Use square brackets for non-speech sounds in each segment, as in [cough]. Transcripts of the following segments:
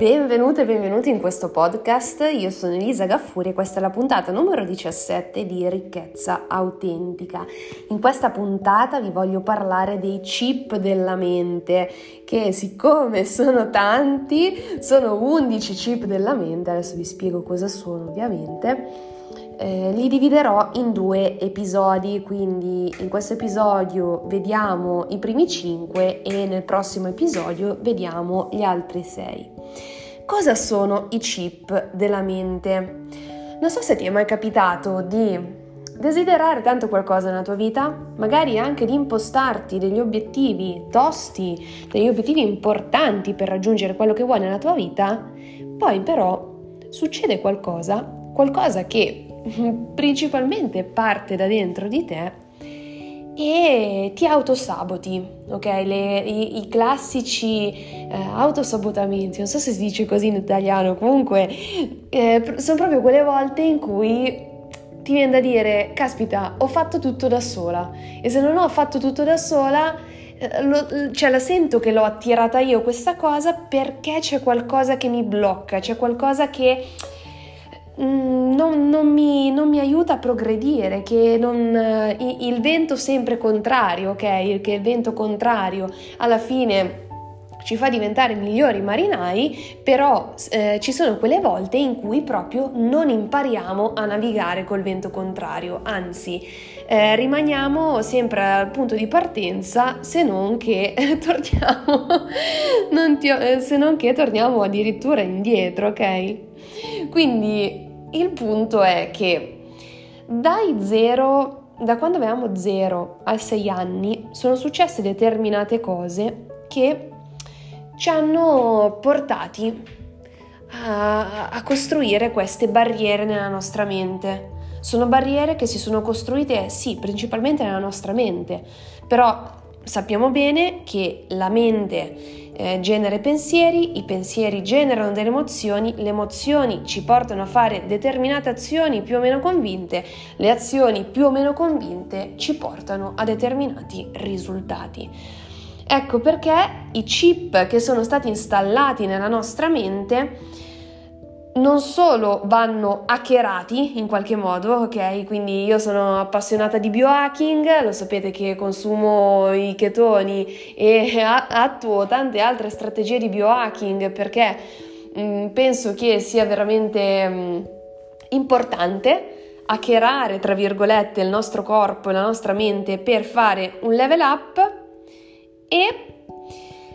Benvenute e benvenuti in questo podcast, io sono Elisa Gaffuri e questa è la puntata numero 17 di Ricchezza Autentica. In questa puntata vi voglio parlare dei chip della mente, che siccome sono tanti, sono 11 chip della mente, adesso vi spiego cosa sono ovviamente eh, li dividerò in due episodi, quindi in questo episodio vediamo i primi 5 e nel prossimo episodio vediamo gli altri 6. Cosa sono i chip della mente? Non so se ti è mai capitato di desiderare tanto qualcosa nella tua vita, magari anche di impostarti degli obiettivi tosti, degli obiettivi importanti per raggiungere quello che vuoi nella tua vita, poi però succede qualcosa, qualcosa che principalmente parte da dentro di te e ti autosaboti, ok? Le, i, i, classici eh, autosabotamenti, non so se si dice così in italiano, comunque eh, sono proprio quelle volte in cui ti viene da dire, caspita, ho fatto tutto da sola e se non ho fatto tutto da sola, eh, lo, cioè la sento che l'ho attirata io questa cosa perché c'è qualcosa che mi blocca, c'è qualcosa che non, non, mi, non, mi, aiuta a progredire, che non, eh, il vento sempre contrario, ok? Che il vento contrario alla fine ci fa diventare migliori marinai, però eh, ci sono quelle volte in cui proprio non impariamo a navigare col vento contrario, anzi eh, rimaniamo sempre al punto di partenza se non che eh, [laughs] torniamo, non ti, eh, se non che torniamo addirittura indietro, ok? Quindi il punto è che dai zero, da quando avevamo 0 a 6 anni, sono successe determinate cose che ci hanno portati a, a costruire queste barriere nella nostra mente. Sono barriere che si sono costruite, sì, principalmente nella nostra mente, però sappiamo bene che la mente eh, genera pensieri, i pensieri generano delle emozioni, le emozioni ci portano a fare determinate azioni più o meno convinte, le azioni più o meno convinte ci portano a determinati risultati. Ecco perché i chip che sono stati installati nella nostra mente non solo vanno hackerati in qualche modo, ok? Quindi io sono appassionata di biohacking, lo sapete che consumo i chetoni e attuo tante altre strategie di biohacking perché mh, mm, penso che sia veramente mh, mm, importante hackerare, tra virgolette, il nostro corpo e la nostra mente per fare un level up e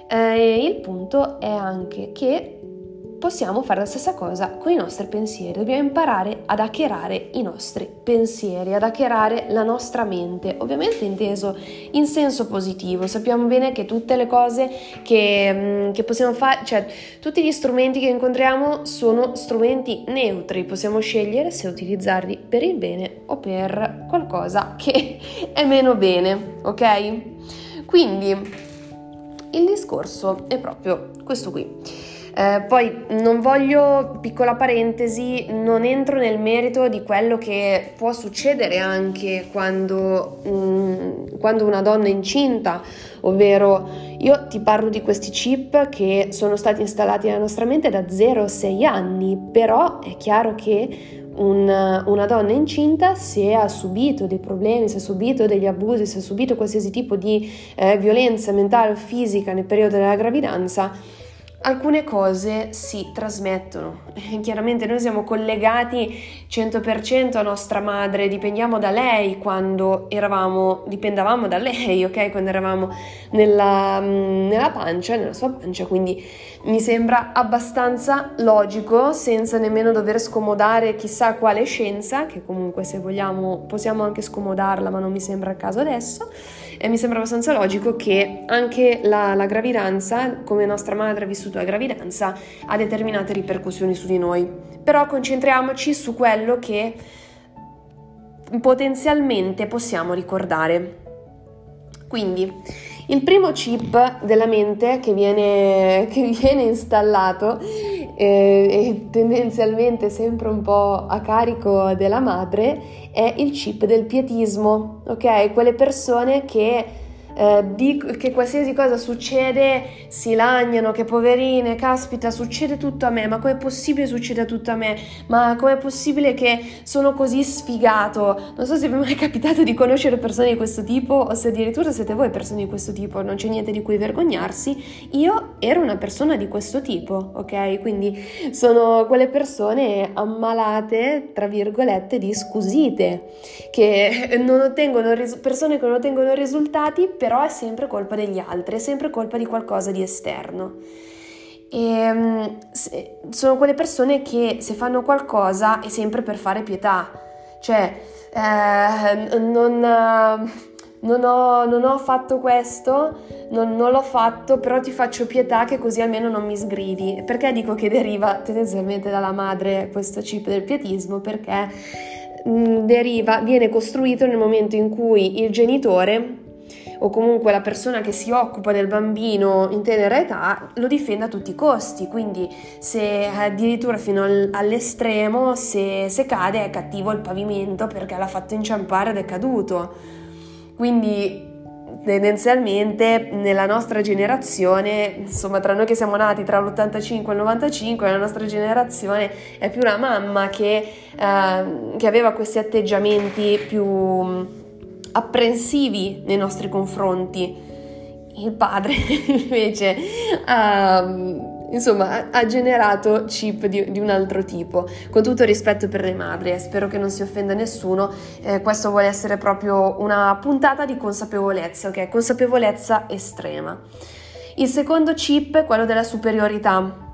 eh, il punto è anche che possiamo fare la stessa cosa con i nostri pensieri. Dobbiamo imparare ad hackerare i nostri pensieri, ad hackerare la nostra mente, ovviamente inteso in senso positivo. Sappiamo bene che tutte le cose che, mm, che possiamo fare, cioè tutti gli strumenti che incontriamo sono strumenti neutri, possiamo scegliere se utilizzarli per il bene o per qualcosa che [laughs] è meno bene, ok? Quindi il discorso è proprio questo qui. Eh, poi non voglio, piccola parentesi, non entro nel merito di quello che può succedere anche quando, mm, quando una donna è incinta, ovvero io ti parlo di questi chip che sono stati installati nella nostra mente da 0 a 6 anni, però è chiaro che una, una, donna incinta se ha subito dei problemi, se ha subito degli abusi, se ha subito qualsiasi tipo di eh, violenza mentale o fisica nel periodo della gravidanza, alcune cose si trasmettono. [laughs] Chiaramente noi siamo collegati 100% a nostra madre, dipendiamo da lei quando eravamo, dipendavamo da lei, [laughs] ok? Quando eravamo nella, mm, nella pancia, nella sua pancia, quindi mi sembra abbastanza logico, senza nemmeno dover scomodare chissà quale scienza, che comunque se vogliamo possiamo anche scomodarla, ma non mi sembra il caso adesso e mi sembra abbastanza logico che anche la, la gravidanza, come nostra madre ha vissuto la gravidanza, ha determinate ripercussioni su di noi. Però concentriamoci su quello che potenzialmente possiamo ricordare. Quindi, il primo chip della mente che viene, che viene installato eh, e tendenzialmente sempre un po' a carico della madre è il chip del pietismo, ok? Quelle persone che eh, di, che qualsiasi cosa succede si lagnano, che poverine, caspita, succede tutto a me, ma com'è possibile succeda tutto a me? Ma com'è possibile che sono così sfigato? Non so se vi è mai [laughs] capitato di conoscere persone di questo tipo o se addirittura siete voi persone di questo tipo, non c'è niente di cui vergognarsi. Io ero una persona di questo tipo, ok? Quindi sono quelle persone ammalate, tra virgolette, di scusite, che [laughs] non ottengono ris- persone che non ottengono risultati però è sempre colpa degli altri, è sempre colpa di qualcosa di esterno. E, ehm, sono quelle persone che se fanno qualcosa è sempre per fare pietà, cioè eh, non, non, ho, non, ho, fatto questo, non, non, l'ho fatto, però ti faccio pietà che così almeno non mi sgridi. Perché dico che deriva tendenzialmente dalla madre questo chip del pietismo? Perché mh, deriva, viene costruito nel momento in cui il genitore o comunque la persona che si occupa del bambino in tenera età lo difende a tutti i costi, quindi se addirittura fino al, all'estremo se, se cade è cattivo il pavimento perché l'ha fatto inciampare ed è caduto. Quindi tendenzialmente nella nostra generazione, insomma tra noi che siamo nati tra l'85 e il 95, nella nostra generazione è più una mamma che, eh, che aveva questi atteggiamenti più apprensivi nei nostri confronti. Il padre [laughs] invece ha, insomma, ha generato chip di, di, un altro tipo. Con tutto rispetto per le madri, eh, spero che non si offenda nessuno, eh, questo vuole essere proprio una puntata di consapevolezza, ok? Consapevolezza estrema. Il secondo chip è quello della superiorità.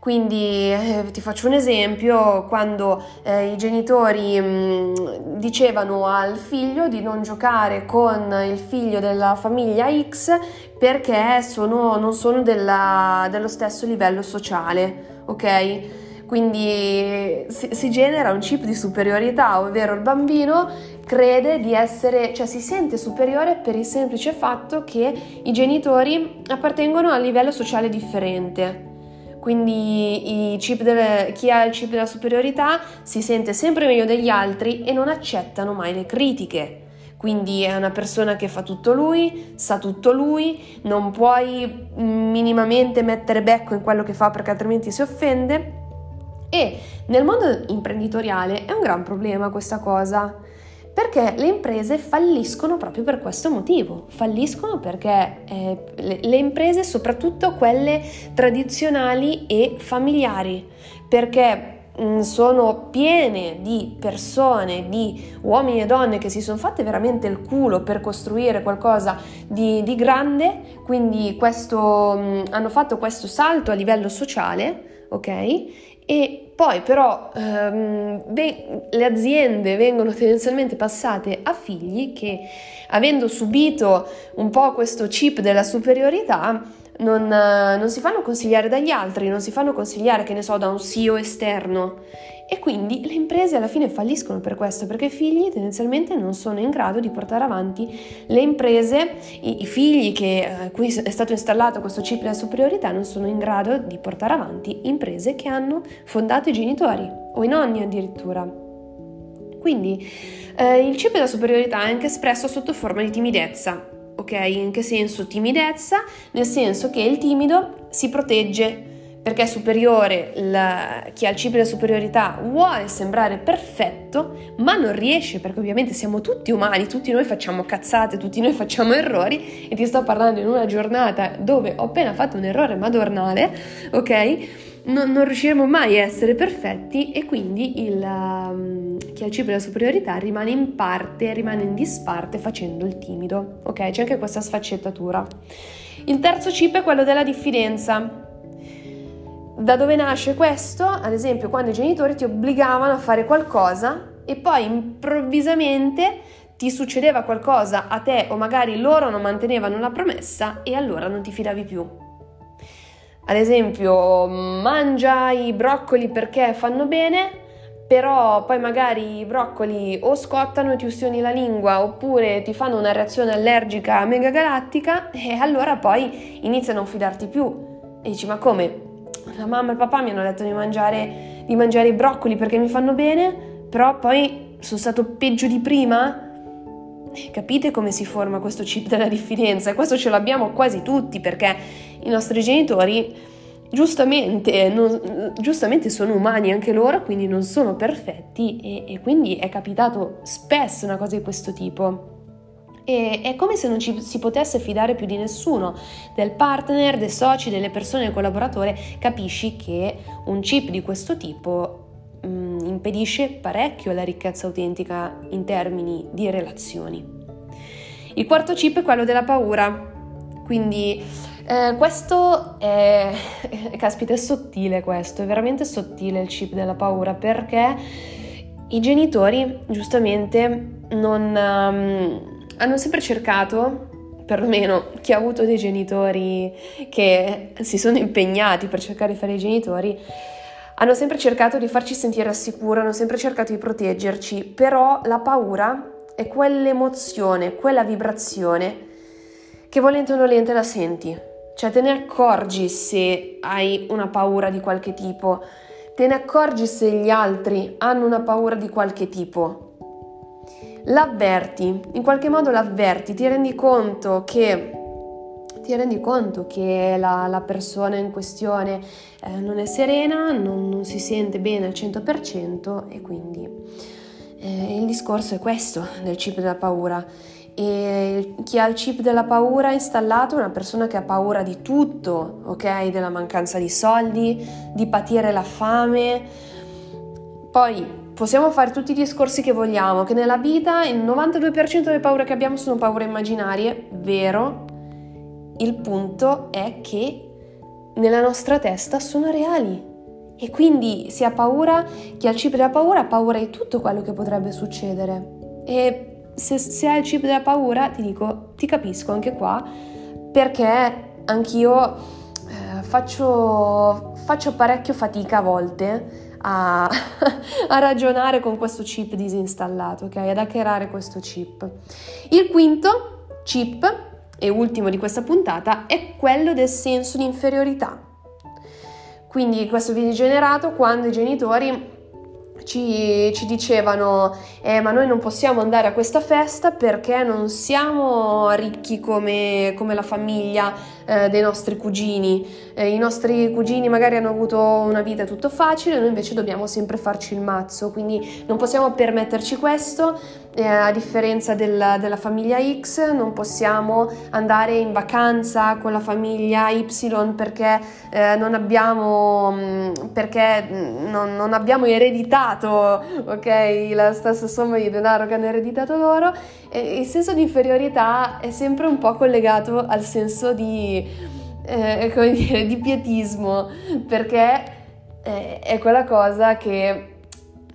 Quindi eh, ti faccio un esempio, quando eh, i genitori mh, mm, dicevano al figlio di non giocare con il figlio della famiglia X perché sono, non sono della, dello stesso livello sociale, ok? Quindi si, si, genera un chip di superiorità, ovvero il bambino crede di essere, cioè si sente superiore per il semplice fatto che i genitori appartengono a un livello sociale differente. Quindi delle, chi ha il chip della superiorità si sente sempre meglio degli altri e non accettano mai le critiche. Quindi è una persona che fa tutto lui, sa tutto lui, non puoi minimamente mettere becco in quello che fa perché altrimenti si offende. E nel mondo imprenditoriale è un gran problema questa cosa perché le imprese falliscono proprio per questo motivo, falliscono perché eh, le, le imprese, soprattutto quelle tradizionali e familiari, perché mm, sono piene di persone, di uomini e donne che si sono fatte veramente il culo per costruire qualcosa di, di grande, quindi questo, um, hanno fatto questo salto a livello sociale, ok? e poi però ehm, beh, le aziende vengono tendenzialmente passate a figli che avendo subito un po' questo chip della superiorità non, non, si fanno consigliare dagli altri, non si fanno consigliare, che ne so, da un CEO esterno. E quindi le imprese alla fine falliscono per questo, perché i figli tendenzialmente non sono in grado di portare avanti le imprese, i, i figli che, eh, cui è stato installato questo chip della superiorità non sono in grado di portare avanti imprese che hanno fondato i genitori o i nonni addirittura. Quindi eh, il chip della superiorità è anche espresso sotto forma di timidezza, ok? In che senso timidezza? Nel senso che il timido si protegge perché superiore, la, chi ha il chip della superiorità vuole sembrare perfetto, ma non riesce perché ovviamente siamo tutti umani, tutti noi facciamo cazzate, tutti noi facciamo errori e ti sto parlando in una giornata dove ho appena fatto un errore madornale, ok? Non, non riusciremo mai a essere perfetti e quindi il, um, chi ha il chip della superiorità rimane in parte, rimane in disparte facendo il timido, ok? C'è anche questa sfaccettatura. Il terzo chip è quello della diffidenza. Da dove nasce questo? Ad esempio, quando i genitori ti obbligavano a fare qualcosa e poi improvvisamente ti succedeva qualcosa a te o magari loro non mantenevano la promessa e allora non ti fidavi più. Ad esempio, mangia i broccoli perché fanno bene, però poi magari i broccoli o scottano e ti ustioni la lingua oppure ti fanno una reazione allergica mega galattica [laughs] e allora poi inizi a non fidarti più. E dici, ma come? la mamma e il papà mi hanno detto di mangiare, di mangiare i broccoli perché mi fanno bene, però poi sono stato peggio di prima? Capite come si forma questo chip della diffidenza? Questo ce l'abbiamo quasi tutti perché i nostri genitori giustamente, non, giustamente sono umani anche loro, quindi non sono perfetti e, e quindi è capitato spesso una cosa di questo tipo. E è come se non ci si potesse fidare più di nessuno, del partner, dei soci, delle persone, del collaboratore, capisci che un chip di questo tipo mh, mm, impedisce parecchio la ricchezza autentica in termini di relazioni. Il quarto chip è quello della paura, quindi eh, questo è, [laughs] caspita, è sottile questo, è veramente sottile il chip della paura perché i genitori giustamente non, um, hanno sempre cercato perlomeno chi ha avuto dei genitori che si sono impegnati per cercare di fare i genitori, hanno sempre cercato di farci sentire al sicuro, hanno sempre cercato di proteggerci, però la paura è quell'emozione, quella vibrazione che volente o nolente la senti. Cioè te ne accorgi se hai una paura di qualche tipo, te ne accorgi se gli altri hanno una paura di qualche tipo. L'avverti, in qualche modo l'avverti, ti rendi conto che ti rendi conto che la, la persona in questione eh, non è serena, non, non, si sente bene al 100% e quindi eh, il discorso è questo del chip della paura. E chi ha il chip della paura installato è una persona che ha paura di tutto, ok? Della mancanza di soldi, di patire la fame. Poi possiamo fare tutti i discorsi che vogliamo, che nella vita il 92% delle paure che abbiamo sono paure immaginarie, vero, il punto è che nella nostra testa sono reali. E quindi si ha paura, chi ha il chip della paura ha paura di tutto quello che potrebbe succedere. E se, se hai il chip della paura, ti dico, ti capisco anche qua, perché anch'io eh, faccio, faccio parecchio fatica a volte a, [laughs] a, ragionare con questo chip disinstallato, ok? Ad hackerare questo chip. Il quinto chip e ultimo di questa puntata è quello del senso di inferiorità. Quindi questo viene generato quando i genitori ci, ci, dicevano eh, ma noi non possiamo andare a questa festa perché non siamo ricchi come, come la famiglia eh, dei nostri cugini. Eh, I nostri cugini magari hanno avuto una vita tutto facile, noi invece dobbiamo sempre farci il mazzo, quindi non possiamo permetterci questo, eh, a differenza del, della famiglia X, non possiamo andare in vacanza con la famiglia Y perché eh, non abbiamo, mm, perché non, non abbiamo ereditato okay, la stessa somma di denaro che hanno ereditato loro. E il senso di inferiorità è sempre un po' collegato al senso di eh, come dire, di pietismo, perché eh, è quella cosa che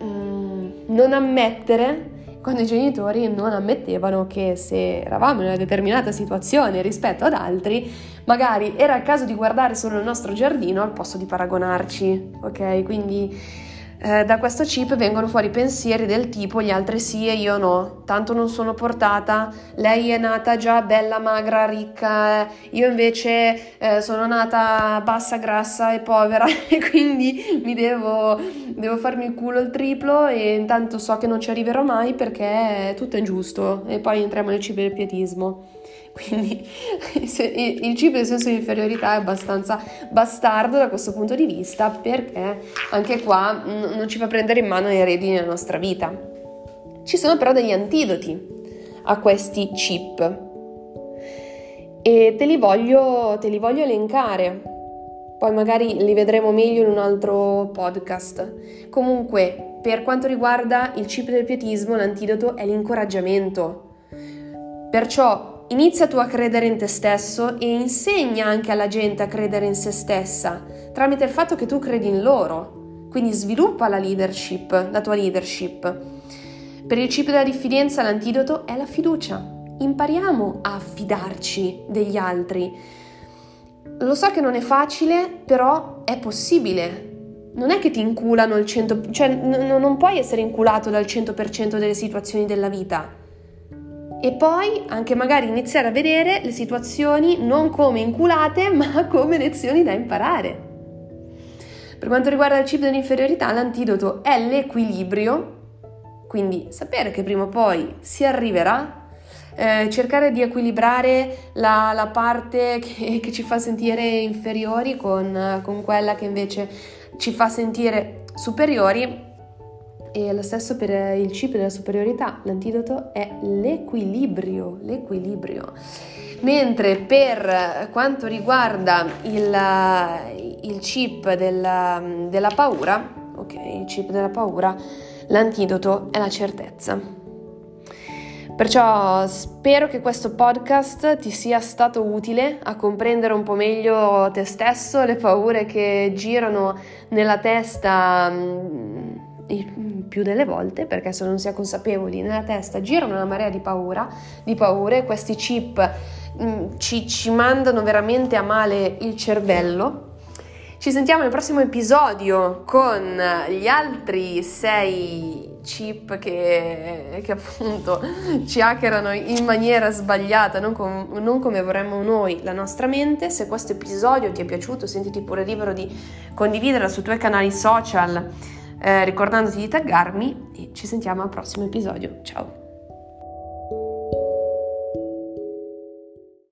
mm, non ammettere quando i genitori non ammettevano che se eravamo in una determinata situazione rispetto ad altri, magari era il caso di guardare solo il nostro giardino al posto di paragonarci, ok? Quindi eh, da questo chip vengono fuori pensieri del tipo gli altri sì e io no, tanto non sono portata, lei è nata già bella, magra, ricca, io invece eh, sono nata bassa, grassa e povera. [laughs] E quindi mi devo, devo farmi il culo il triplo e intanto so che non ci arriverò mai perché tutto è giusto e poi entriamo nel chip del pietismo. Quindi [laughs] il cibo del senso di inferiorità è abbastanza bastardo da questo punto di vista perché anche qua non ci fa prendere in mano le redini della nostra vita. Ci sono però degli antidoti a questi chip e te li voglio, te li voglio elencare. Poi magari li vedremo meglio in un altro podcast. Comunque, per quanto riguarda il chip del pietismo, l'antidoto è l'incoraggiamento. Perciò Inizia tu a credere in te stesso e insegna anche alla gente a credere in se stessa tramite il fatto che tu credi in loro. Quindi sviluppa la leadership, la tua leadership. Per il chip della diffidenza l'antidoto è la fiducia. Impariamo a fidarci degli altri. Lo so che non è facile, però è possibile. Non è che ti inculano il 100%, cioè n- non puoi essere inculato dal 100% delle situazioni della vita e poi anche magari iniziare a vedere le situazioni non come inculate, [laughs] ma come lezioni da imparare. Per quanto riguarda il chip dell'inferiorità, l'antidoto è l'equilibrio, quindi sapere che prima o poi si arriverà, eh, cercare di equilibrare la, la parte [laughs] che, che, ci fa sentire inferiori con, con quella che invece ci fa sentire superiori e lo stesso per il chip della superiorità, l'antidoto è l'equilibrio, l'equilibrio. Mentre per quanto riguarda il, il chip della, della paura, ok, il chip della paura, l'antidoto è la certezza. Perciò spero che questo podcast ti sia stato utile a comprendere un po' meglio te stesso, le paure che girano nella testa mm, più delle volte, perché se non si è consapevoli, nella testa girano una marea di paura, di paure, questi chip mm, ci, ci mandano veramente a male il cervello ci sentiamo nel prossimo episodio con gli altri sei chip che, che appunto [laughs] ci hackerano in maniera sbagliata, non, com- non, come vorremmo noi la nostra mente. Se questo episodio ti è piaciuto, sentiti pure libero di condividerlo sui tuoi canali social, eh, ricordandoti di taggarmi e ci sentiamo al prossimo episodio. Ciao!